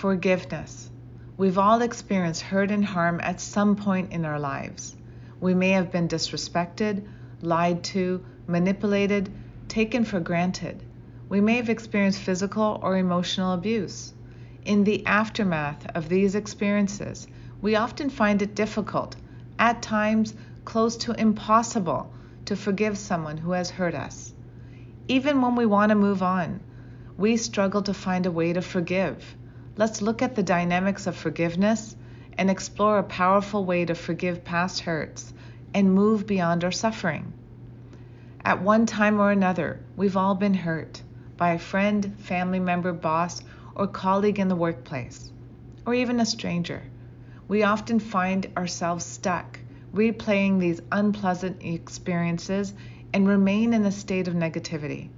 Forgiveness. We've all experienced hurt and harm at some point in our lives. We may have been disrespected, lied to, manipulated, taken for granted. We may have experienced physical or emotional abuse. In the aftermath of these experiences, we often find it difficult, at times close to impossible, to forgive someone who has hurt us. Even when we want to move on, we struggle to find a way to forgive. Let's look at the dynamics of forgiveness and explore a powerful way to forgive past hurts and move beyond our suffering. At one time or another, we've all been hurt by a friend, family member, boss, or colleague in the workplace, or even a stranger. We often find ourselves stuck, replaying these unpleasant experiences and remain in a state of negativity,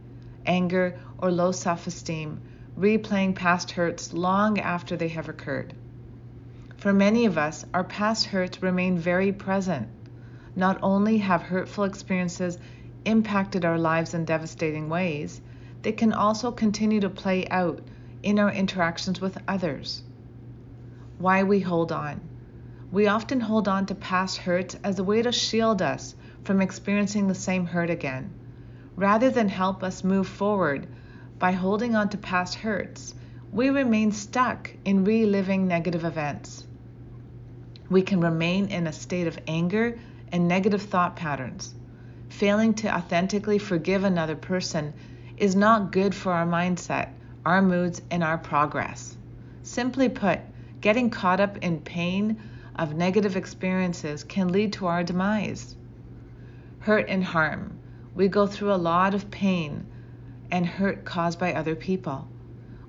anger, or low self esteem replaying past hurts long after they have occurred. For many of us, our past hurts remain very present. Not only have hurtful experiences impacted our lives in devastating ways, they can also continue to play out in our interactions with others. Why we hold on. We often hold on to past hurts as a way to shield us from experiencing the same hurt again. Rather than help us move forward, by holding on to past hurts, we remain stuck in reliving negative events. We can remain in a state of anger and negative thought patterns. Failing to authentically forgive another person is not good for our mindset, our moods, and our progress. Simply put, getting caught up in pain of negative experiences can lead to our demise. Hurt and harm. We go through a lot of pain and hurt caused by other people.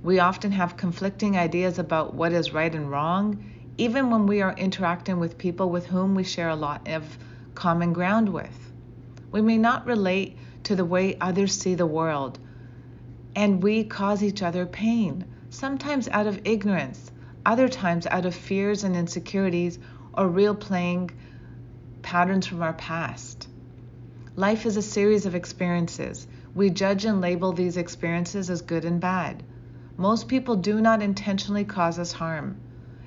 We often have conflicting ideas about what is right and wrong, even when we are interacting with people with whom we share a lot of common ground with. We may not relate to the way others see the world, and we cause each other pain, sometimes out of ignorance, other times out of fears and insecurities or real playing patterns from our past. Life is a series of experiences we judge and label these experiences as good and bad. Most people do not intentionally cause us harm,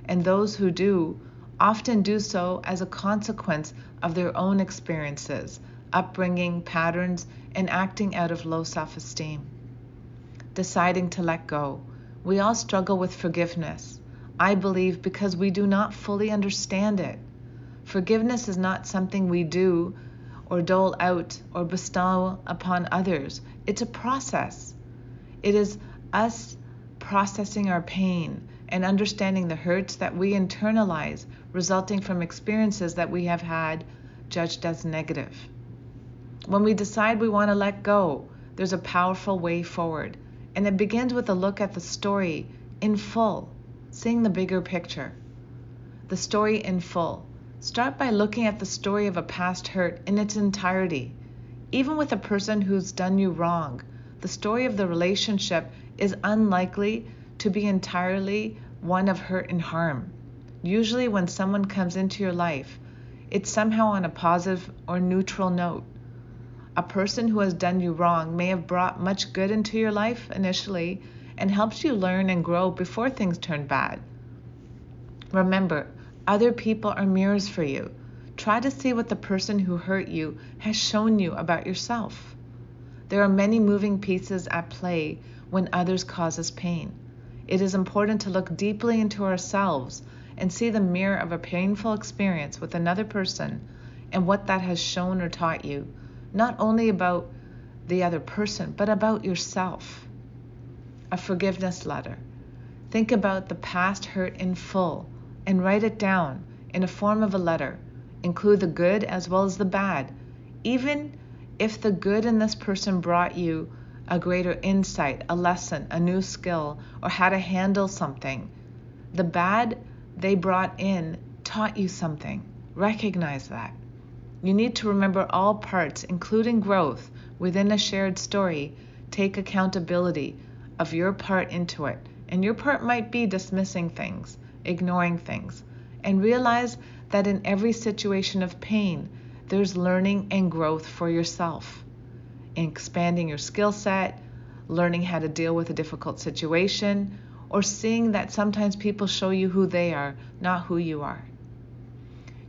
and those who do often do so as a consequence of their own experiences, upbringing, patterns, and acting out of low self esteem. Deciding to let go. We all struggle with forgiveness. I believe because we do not fully understand it. Forgiveness is not something we do or dole out or bestow upon others. It's a process. It is us processing our pain and understanding the hurts that we internalize resulting from experiences that we have had judged as negative. When we decide we want to let go, there's a powerful way forward, and it begins with a look at the story in full, seeing the bigger picture. The story in full. Start by looking at the story of a past hurt in its entirety. Even with a person who's done you wrong, the story of the relationship is unlikely to be entirely one of hurt and harm. Usually, when someone comes into your life, it's somehow on a positive or neutral note. A person who has done you wrong may have brought much good into your life initially and helped you learn and grow before things turn bad. Remember, other people are mirrors for you. Try to see what the person who hurt you has shown you about yourself. There are many moving pieces at play when others cause us pain. It is important to look deeply into ourselves and see the mirror of a painful experience with another person and what that has shown or taught you, not only about the other person, but about yourself. A forgiveness letter. Think about the past hurt in full and write it down in a form of a letter. Include the good as well as the bad. Even if the good in this person brought you a greater insight, a lesson, a new skill, or how to handle something, the bad they brought in taught you something. Recognize that. You need to remember all parts, including growth, within a shared story. Take accountability of your part into it. And your part might be dismissing things, ignoring things, and realize that in every situation of pain, there's learning and growth for yourself. In expanding your skill set, learning how to deal with a difficult situation, or seeing that sometimes people show you who they are, not who you are.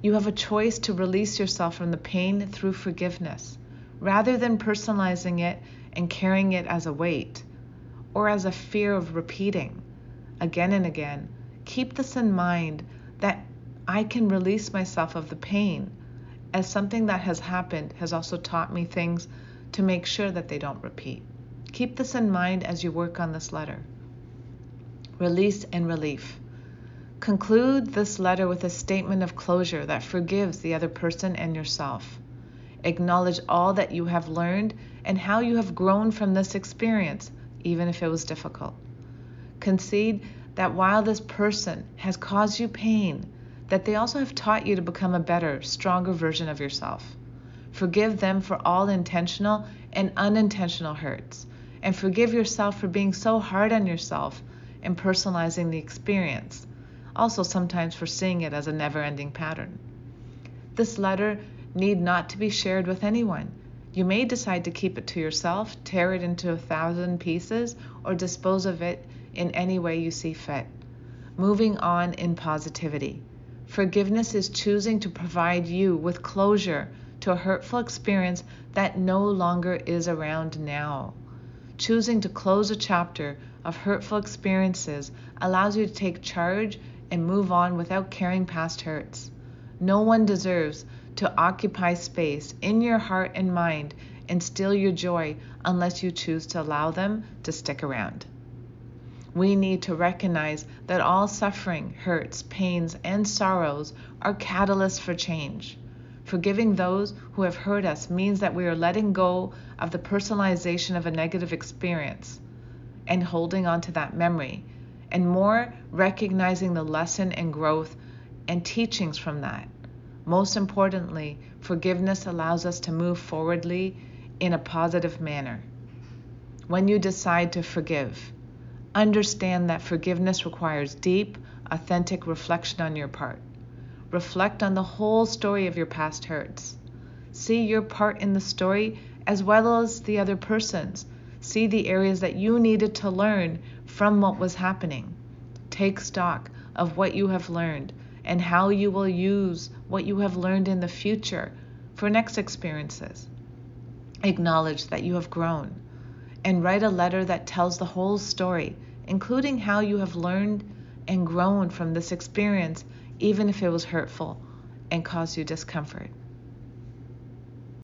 You have a choice to release yourself from the pain through forgiveness, rather than personalizing it and carrying it as a weight or as a fear of repeating again and again. Keep this in mind that I can release myself of the pain as something that has happened has also taught me things to make sure that they don't repeat. Keep this in mind as you work on this letter. Release and relief. Conclude this letter with a statement of closure that forgives the other person and yourself. Acknowledge all that you have learned and how you have grown from this experience, even if it was difficult. Concede that while this person has caused you pain, that they also have taught you to become a better, stronger version of yourself. Forgive them for all intentional and unintentional hurts, and forgive yourself for being so hard on yourself and personalizing the experience, also sometimes for seeing it as a never ending pattern. This letter need not to be shared with anyone. You may decide to keep it to yourself, tear it into a thousand pieces, or dispose of it in any way you see fit. Moving on in positivity. Forgiveness is choosing to provide you with closure to a hurtful experience that no longer is around now. Choosing to close a chapter of hurtful experiences allows you to take charge and move on without carrying past hurts. No one deserves to occupy space in your heart and mind and steal your joy unless you choose to allow them to stick around. We need to recognize that all suffering, hurts, pains, and sorrows are catalysts for change. Forgiving those who have hurt us means that we are letting go of the personalization of a negative experience and holding on to that memory, and more recognizing the lesson and growth and teachings from that. Most importantly, forgiveness allows us to move forwardly in a positive manner. When you decide to forgive, understand that forgiveness requires deep, authentic reflection on your part. Reflect on the whole story of your past hurts. See your part in the story as well as the other person's. See the areas that you needed to learn from what was happening. Take stock of what you have learned and how you will use what you have learned in the future for next experiences. Acknowledge that you have grown and write a letter that tells the whole story including how you have learned and grown from this experience, even if it was hurtful and caused you discomfort.